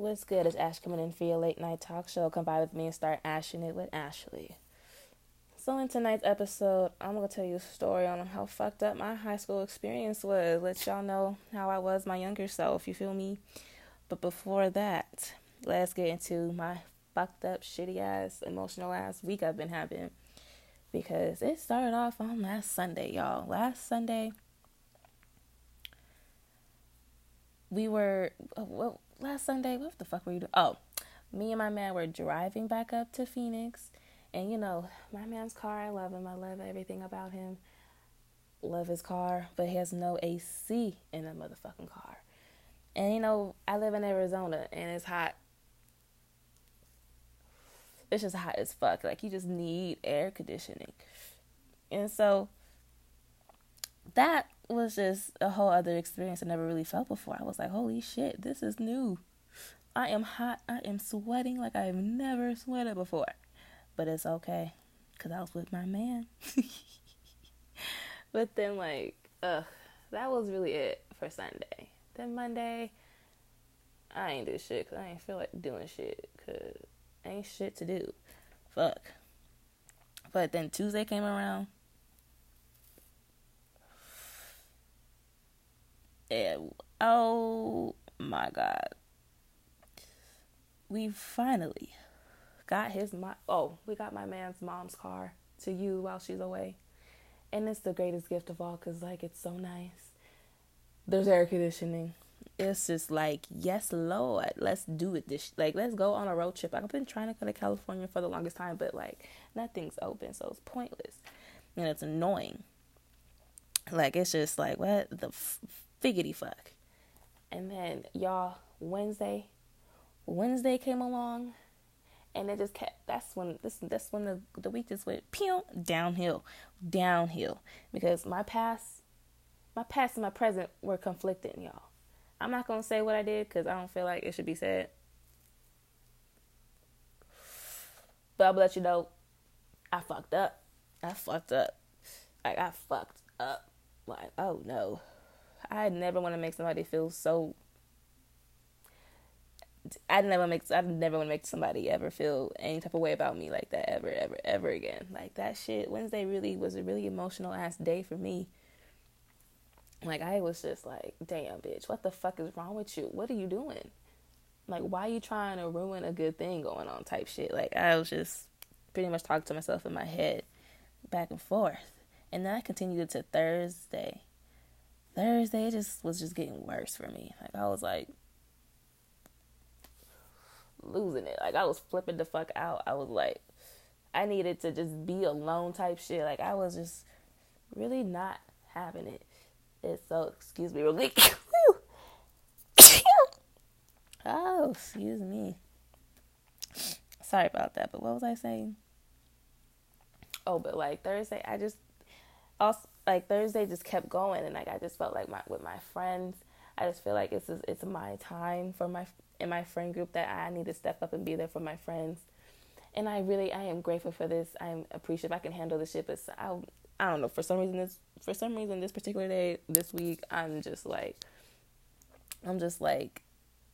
What's good? It's Ash coming in for your late night talk show? Come by with me and start ashing it with Ashley. So, in tonight's episode, I'm gonna tell you a story on how fucked up my high school experience was. Let y'all know how I was my younger self, you feel me? But before that, let's get into my fucked up, shitty ass, emotional ass week I've been having. Because it started off on last Sunday, y'all. Last Sunday, we were, uh, well, last Sunday, what the fuck were you doing? Oh, me and my man were driving back up to Phoenix. And you know, my man's car, I love him. I love everything about him. Love his car, but he has no AC in the motherfucking car. And you know, I live in Arizona and it's hot. It's just hot as fuck. Like you just need air conditioning. And so that was just a whole other experience I never really felt before. I was like, holy shit, this is new. I am hot. I am sweating like I've never sweated before. But it's okay because I was with my man. but then, like, ugh, that was really it for Sunday. Then Monday, I ain't do shit because I ain't feel like doing shit because ain't shit to do. Fuck. But then Tuesday came around. And oh my god. We finally got his mom. Oh, we got my man's mom's car to you while she's away. And it's the greatest gift of all because, like, it's so nice. There's air conditioning. It's just like, yes, Lord, let's do it. This like, let's go on a road trip. I've been trying to go to California for the longest time, but like, nothing's open, so it's pointless, and it's annoying. Like, it's just like, what the f- figgity fuck. And then y'all, Wednesday, Wednesday came along, and it just kept. That's when this. That's when the the week just went pew downhill, downhill. Because my past, my past and my present were conflicting, y'all. I'm not gonna say what I did because I don't feel like it should be said. But I'll let you know, I fucked up. I fucked up. Like I fucked up. Like oh no, I never want to make somebody feel so I never make I never want to make somebody ever feel any type of way about me like that ever ever ever again. Like that shit. Wednesday really was a really emotional ass day for me. Like I was just like, damn bitch, what the fuck is wrong with you? What are you doing? Like why are you trying to ruin a good thing going on type shit? Like I was just pretty much talking to myself in my head back and forth. And then I continued to Thursday. Thursday it just was just getting worse for me. Like I was like losing it. Like I was flipping the fuck out. I was like, I needed to just be alone type shit. Like I was just really not having it. It's so excuse me real quick. oh, excuse me. Sorry about that, but what was I saying? Oh, but like Thursday, I just also like Thursday just kept going, and like I just felt like my with my friends. I just feel like it's it's my time for my in my friend group that I need to step up and be there for my friends. And I really, I am grateful for this. I'm appreciative I can handle this shit, but I, I don't know. For some reason, this, for some reason, this particular day, this week, I'm just like, I'm just like,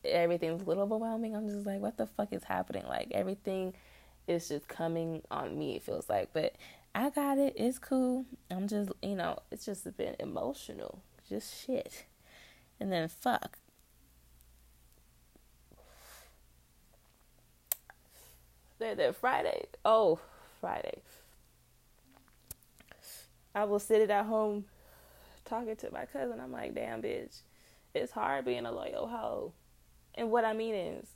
everything's a little overwhelming. I'm just like, what the fuck is happening? Like everything is just coming on me. It feels like, but I got it. It's cool. I'm just, you know, it's just been emotional, just shit. And then fuck, Then, then Friday, oh, Friday. I was sitting at home talking to my cousin. I'm like, damn, bitch, it's hard being a loyal hoe. And what I mean is,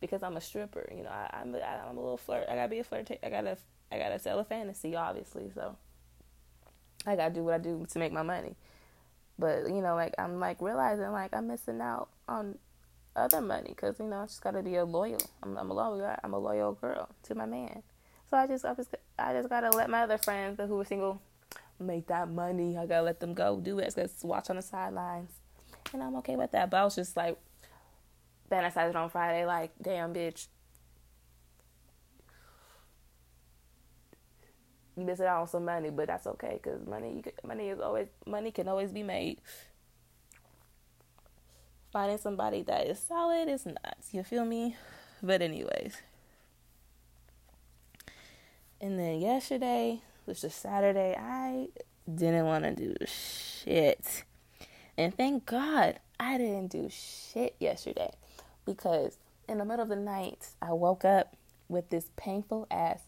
because I'm a stripper, you know, I, am I'm, I'm a little flirt. I gotta be a flirt. I gotta I gotta sell a fantasy, obviously. So I gotta do what I do to make my money. But you know, like I'm like realizing like I'm missing out on other money because you know I just gotta be a loyal. I'm, I'm a loyal. I'm a loyal girl to my man. So I just I just I just gotta let my other friends who are single make that money. I gotta let them go do it. Just watch on the sidelines, and I'm okay with that. But I was just like fantasizing on Friday, like damn bitch. Missing out on some money, but that's okay because money, money is always money can always be made. finding somebody that is solid is nuts. You feel me? But anyways. And then yesterday, which was Saturday, I didn't want to do shit. And thank God I didn't do shit yesterday because in the middle of the night, I woke up with this painful ass.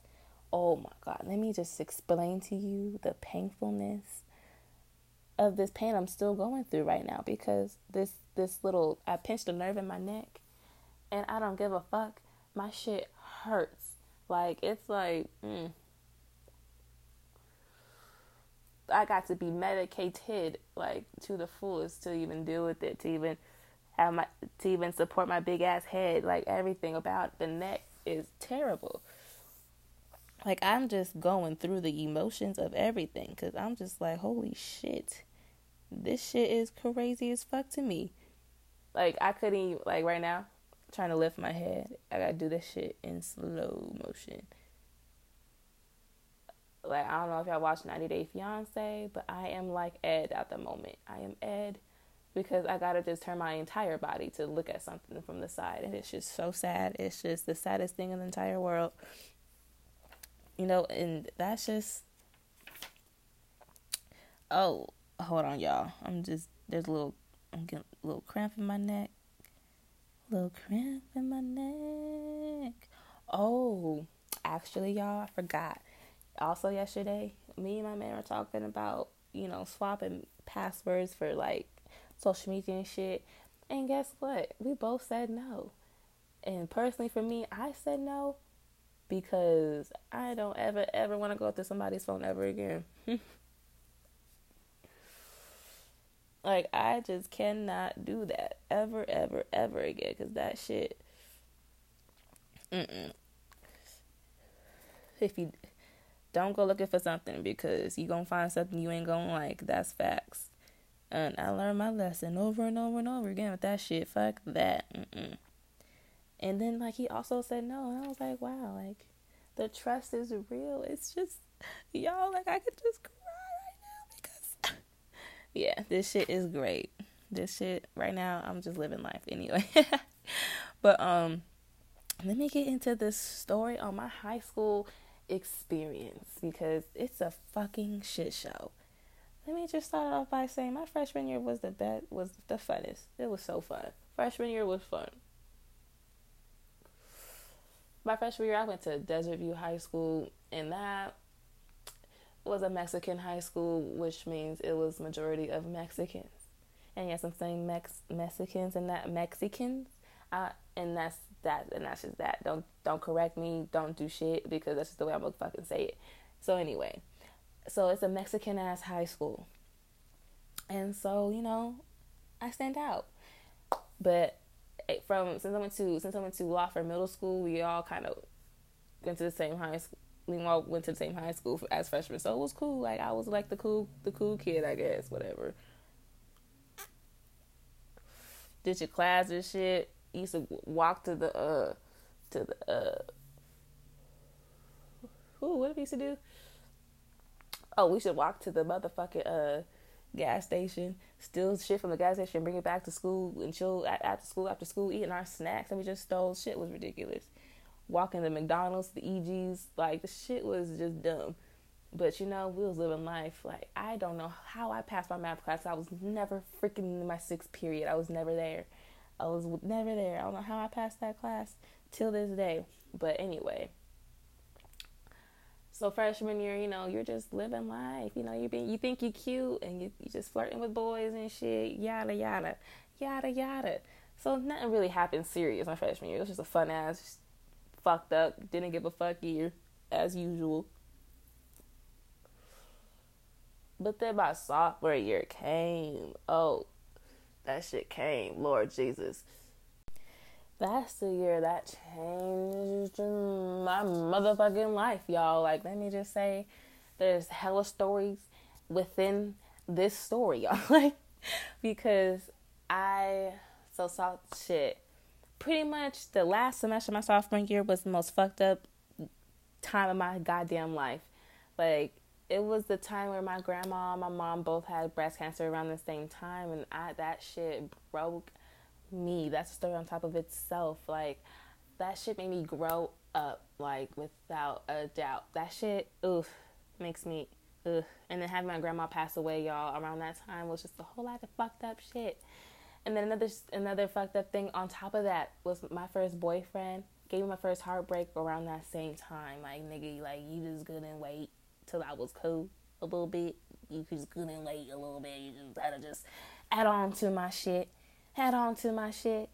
Oh my God, let me just explain to you the painfulness of this pain I'm still going through right now because this this little I pinched a nerve in my neck and I don't give a fuck. My shit hurts. Like it's like mm. I got to be medicated like to the fullest to even deal with it, to even have my to even support my big ass head. Like everything about the neck is terrible. Like I'm just going through the emotions of everything cuz I'm just like holy shit. This shit is crazy as fuck to me. Like I couldn't even, like right now trying to lift my head. I got to do this shit in slow motion. Like I don't know if y'all watch 90 Day Fiance, but I am like Ed at the moment. I am Ed because I gotta just turn my entire body to look at something from the side, and it's just so sad. It's just the saddest thing in the entire world, you know. And that's just oh, hold on, y'all. I'm just there's a little I'm getting a little cramp in my neck, little cramp in my neck. Oh, actually, y'all, I forgot. Also, yesterday, me and my man were talking about you know swapping passwords for like social media and shit. And guess what? We both said no. And personally, for me, I said no because I don't ever, ever want to go through somebody's phone ever again. like, I just cannot do that ever, ever, ever again because that shit. Mm-mm. If you don't go looking for something because you're gonna find something you ain't gonna like, that's facts. And I learned my lesson over and over and over again with that shit. Fuck that. Mm-mm. And then, like, he also said no. And I was like, wow, like, the trust is real. It's just, y'all, like, I could just cry right now because, yeah, this shit is great. This shit, right now, I'm just living life anyway. but, um, let me get into this story on my high school experience because it's a fucking shit show let me just start off by saying my freshman year was the best, was the funnest. It was so fun. Freshman year was fun. My freshman year, I went to Desert View High School, and that was a Mexican high school, which means it was majority of Mexicans. And yes, I'm saying Mex Mexicans and not Mexicans. Uh, and that's that, and that's just that. Don't don't correct me. Don't do shit because that's just the way I'm gonna fucking say it. So anyway, so it's a Mexican ass high school. And so, you know, I stand out. But from since I went to since I went to Lawford Middle School, we all kind of went to the same high school. We all went to the same high school as freshmen, so it was cool. Like I was like the cool the cool kid, I guess. Whatever. Did your class and shit. Used to walk to the uh to the uh. Ooh, what did we used to do? oh, we should walk to the motherfucking uh gas station, steal shit from the gas station, bring it back to school, and chill after school, after school, eating our snacks, and we just stole shit was ridiculous. Walking to McDonald's, the EGs, like the shit was just dumb. But you know, we was living life. Like I don't know how I passed my math class. I was never freaking in my sixth period. I was never there. I was never there. I don't know how I passed that class till this day. But anyway, so freshman year, you know, you're just living life. You know, you being you think you cute and you you just flirting with boys and shit, yada yada, yada yada. So nothing really happened serious my freshman year. It was just a fun ass, fucked up, didn't give a fuck year as usual. But then my sophomore year came. Oh, that shit came. Lord Jesus that's the year that changed my motherfucking life, y'all. Like, let me just say, there's hella stories within this story, y'all. like, because I so saw shit. Pretty much the last semester of my sophomore year was the most fucked up time of my goddamn life. Like, it was the time where my grandma and my mom both had breast cancer around the same time, and I that shit broke me. That's a story on top of itself. Like that shit made me grow up, like without a doubt. That shit, oof, makes me ugh. And then having my grandma pass away, y'all, around that time was just a whole lot of fucked up shit. And then another another fucked up thing on top of that was my first boyfriend gave me my first heartbreak around that same time. Like nigga, like you just couldn't wait till I was cool a little bit. You just couldn't wait a little bit. You just had to just add on to my shit, add on to my shit.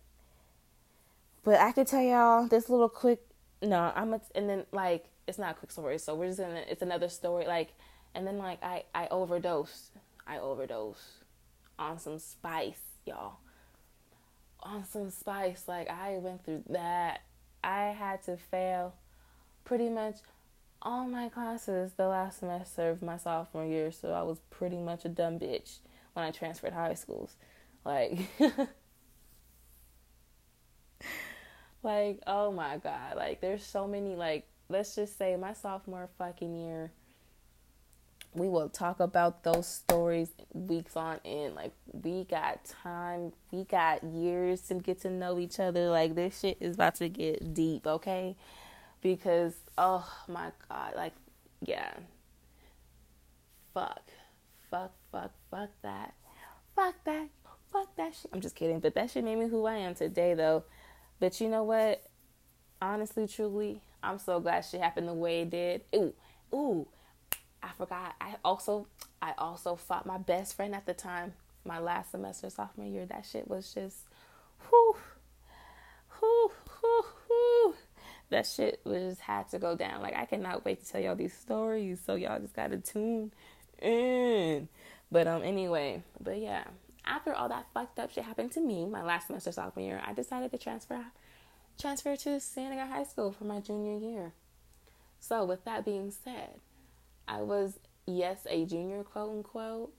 But I could tell y'all this little quick. No, I'm a, and then like it's not a quick story. So we're just gonna. It's another story. Like and then like I I overdosed. I overdosed on some spice, y'all. On some spice. Like I went through that. I had to fail pretty much all my classes the last semester of my sophomore year, so I was pretty much a dumb bitch when I transferred high schools. Like like oh my god, like there's so many like let's just say my sophomore fucking year we will talk about those stories weeks on end. Like we got time, we got years to get to know each other. Like this shit is about to get deep, okay? Because oh my god, like yeah. Fuck. Fuck, fuck, fuck that. I'm just kidding, but that shit made me who I am today though. But you know what? Honestly, truly, I'm so glad shit happened the way it did. Ooh, ooh I forgot. I also I also fought my best friend at the time, my last semester sophomore year. That shit was just whoo whoo whoo whoo. That shit was just had to go down. Like I cannot wait to tell y'all these stories. So y'all just gotta tune in. But um anyway, but yeah. After all that fucked up shit happened to me, my last semester sophomore year, I decided to transfer transfer to Santa High School for my junior year. So with that being said, I was, yes, a junior, quote unquote,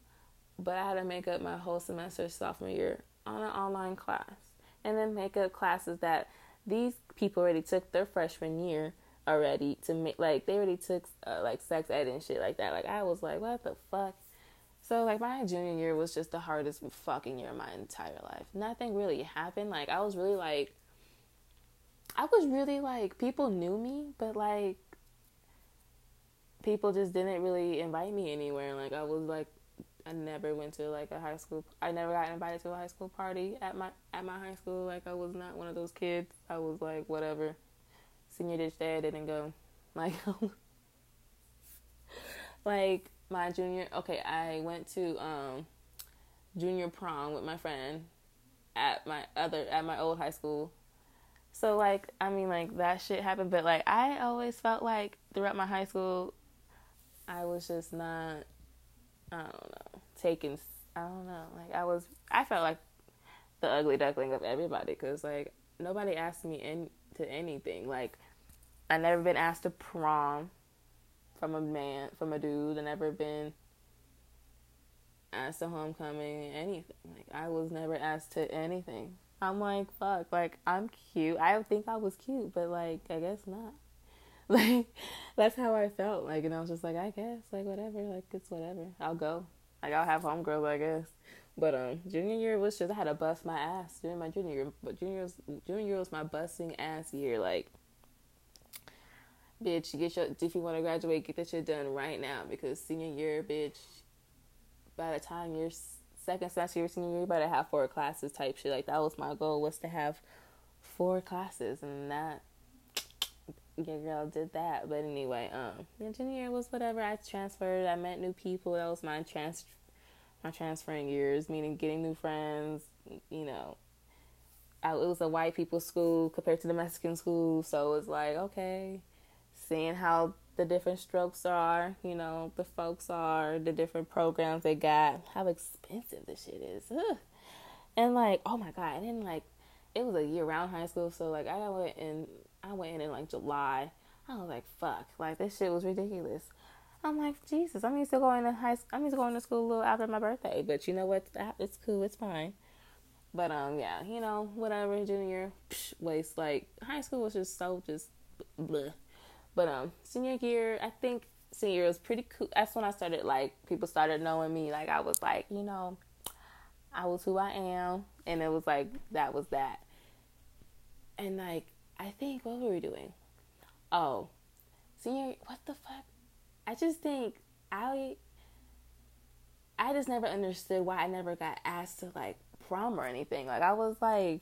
but I had to make up my whole semester sophomore year on an online class. And then make up classes that these people already took their freshman year already to make, like, they already took, uh, like, sex ed and shit like that. Like, I was like, what the fuck? So, like, my junior year was just the hardest fucking year of my entire life. Nothing really happened. Like, I was really, like, I was really, like, people knew me, but, like, people just didn't really invite me anywhere. Like I was like, I never went to like a high school. I never got invited to a high school party at my at my high school. Like I was not one of those kids. I was like whatever. Senior ditch dad didn't go. Like like my junior. Okay, I went to um junior prom with my friend at my other at my old high school. So like I mean like that shit happened, but like I always felt like throughout my high school I was just not, I don't know, taking, I don't know. Like, I was, I felt like the ugly duckling of everybody because, like, nobody asked me in, to anything. Like, I never been asked to prom from a man, from a dude. I never been asked to homecoming, anything. Like, I was never asked to anything. I'm like, fuck, like, I'm cute. I think I was cute, but, like, I guess not. like that's how I felt. Like, and I was just like, I guess, like whatever, like it's whatever. I'll go. Like I'll have homegirls, I guess. But um, junior year was just I had to bust my ass during my junior year. But junior was, junior year was my busting ass year. Like, bitch, get your if you want to graduate, get that shit done right now because senior year, bitch. By the time you're second semester, your senior year, you better have four classes type shit. Like that was my goal was to have four classes, and that your girl did that. But anyway, um, the junior year was whatever. I transferred. I met new people. That was my trans, my transferring years, meaning getting new friends. You know, I, it was a white people school compared to the Mexican school, so it was like okay, seeing how the different strokes are. You know, the folks are the different programs they got. How expensive this shit is. Ugh. And like, oh my god, and then like, it was a year round high school, so like I went in I went in in like July. I was like, fuck, like this shit was ridiculous. I'm like, Jesus, I'm used to going to high. School, I'm used to going to school a little after my birthday, but you know what? It's cool. It's fine. But um, yeah, you know, whatever. Junior psh, waste like high school was just so just bleh. But um, senior year, I think senior year was pretty cool. That's when I started like people started knowing me. Like I was like, you know, I was who I am, and it was like that was that. And like I think what were we doing? Oh, senior. What the fuck? I just think I. I just never understood why I never got asked to like prom or anything. Like I was like,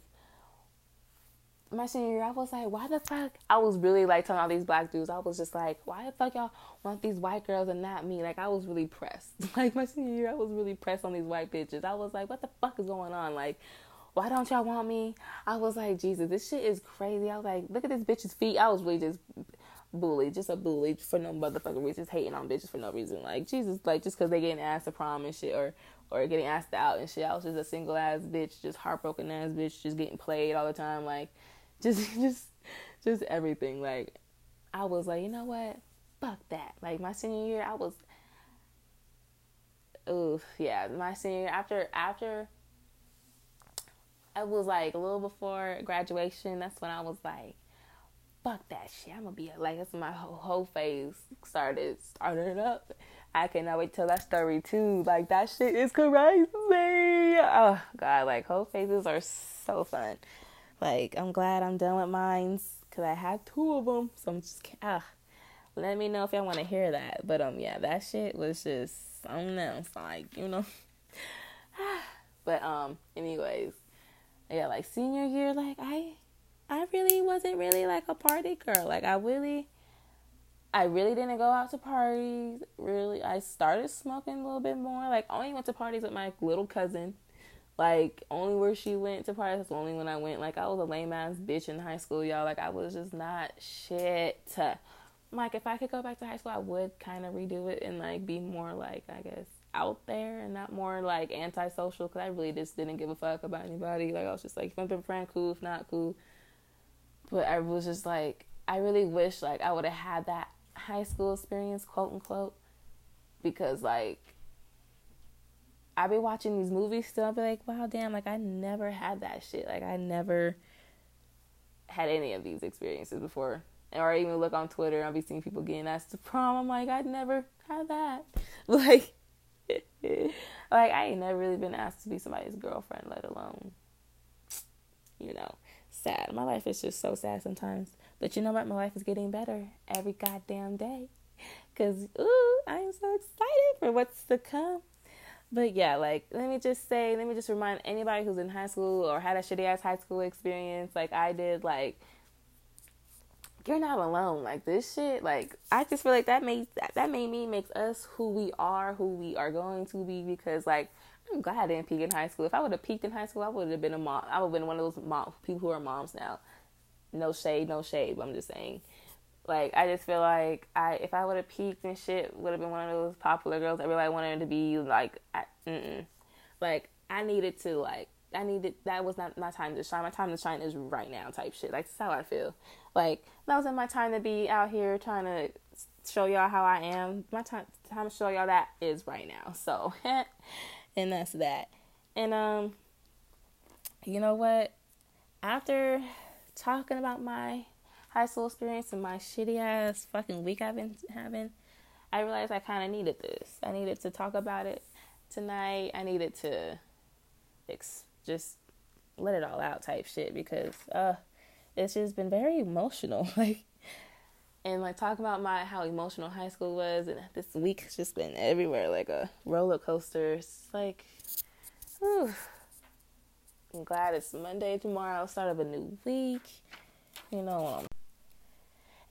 my senior year, I was like, why the fuck? I was really like telling all these black dudes, I was just like, why the fuck y'all want these white girls and not me? Like I was really pressed. Like my senior year, I was really pressed on these white bitches. I was like, what the fuck is going on? Like why don't y'all want me? I was like, Jesus, this shit is crazy. I was like, look at this bitch's feet. I was really just bullied, just a bully for no motherfucking reason, just hating on bitches for no reason. Like, Jesus, like, just because they getting asked to prom and shit, or, or getting asked out and shit. I was just a single ass bitch, just heartbroken ass bitch, just getting played all the time. Like, just, just, just everything. Like, I was like, you know what? Fuck that. Like, my senior year, I was, oof, yeah, my senior year, after, after, it was like a little before graduation. That's when I was like, fuck that shit. I'm gonna be like, that's my whole, whole phase started, started up. I cannot wait till that story too. Like, that shit is crazy. Oh, God. Like, whole phases are so fun. Like, I'm glad I'm done with mines because I had two of them. So I'm just, ah. Let me know if y'all want to hear that. But, um, yeah, that shit was just, know. It's like, you know. but, um, anyways yeah, like senior year, like I I really wasn't really like a party girl. Like I really I really didn't go out to parties. Really I started smoking a little bit more. Like I only went to parties with my little cousin. Like only where she went to parties, only when I went. Like I was a lame ass bitch in high school, y'all. Like I was just not shit. Like if I could go back to high school, I would kind of redo it and like be more like I guess out there and not more like antisocial because I really just didn't give a fuck about anybody. Like I was just like, if I'm a friend, cool. If not, cool. But I was just like, I really wish like I would have had that high school experience, quote unquote, because like I be watching these movies still. I be like, wow, damn, like I never had that shit. Like I never had any of these experiences before. Or I even look on Twitter, I'll be seeing people getting asked to prom. I'm like, I'd never had that. Like like I ain't never really been asked to be somebody's girlfriend, let alone, you know, sad. My life is just so sad sometimes. But you know what? My life is getting better every goddamn day. Cause ooh, I'm so excited for what's to come. But yeah, like let me just say, let me just remind anybody who's in high school or had a shitty ass high school experience like I did, like you're not alone. Like this shit, like I just feel like that made that, that made me makes us who we are, who we are going to be. Because like I'm glad I didn't peak in high school. If I would have peaked in high school, I would have been a mom. I would have been one of those mom people who are moms now. No shade, no shade. I'm just saying. Like I just feel like I if I would have peaked and shit, would have been one of those popular girls everybody wanted to be. Like, I, like I needed to like I needed that was not my time to shine. My time to shine is right now, type shit. Like that's how I feel. Like that wasn't my time to be out here trying to show y'all how I am. My time time to show y'all that is right now. So, and that's that. And um, you know what? After talking about my high school experience and my shitty ass fucking week I've been having, I realized I kind of needed this. I needed to talk about it tonight. I needed to ex- just let it all out type shit because uh it's just been very emotional like and like talk about my how emotional high school was and this week has just been everywhere like a roller coaster it's like whew. i'm glad it's monday tomorrow start of a new week you know um,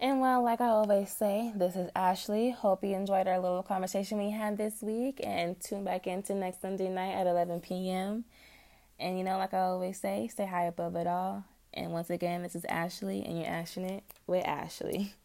and well, like I always say, this is Ashley. Hope you enjoyed our little conversation we had this week and tune back into next Sunday night at 11 p.m. And you know, like I always say, stay high above it all. And once again, this is Ashley, and you're Ashing It with Ashley.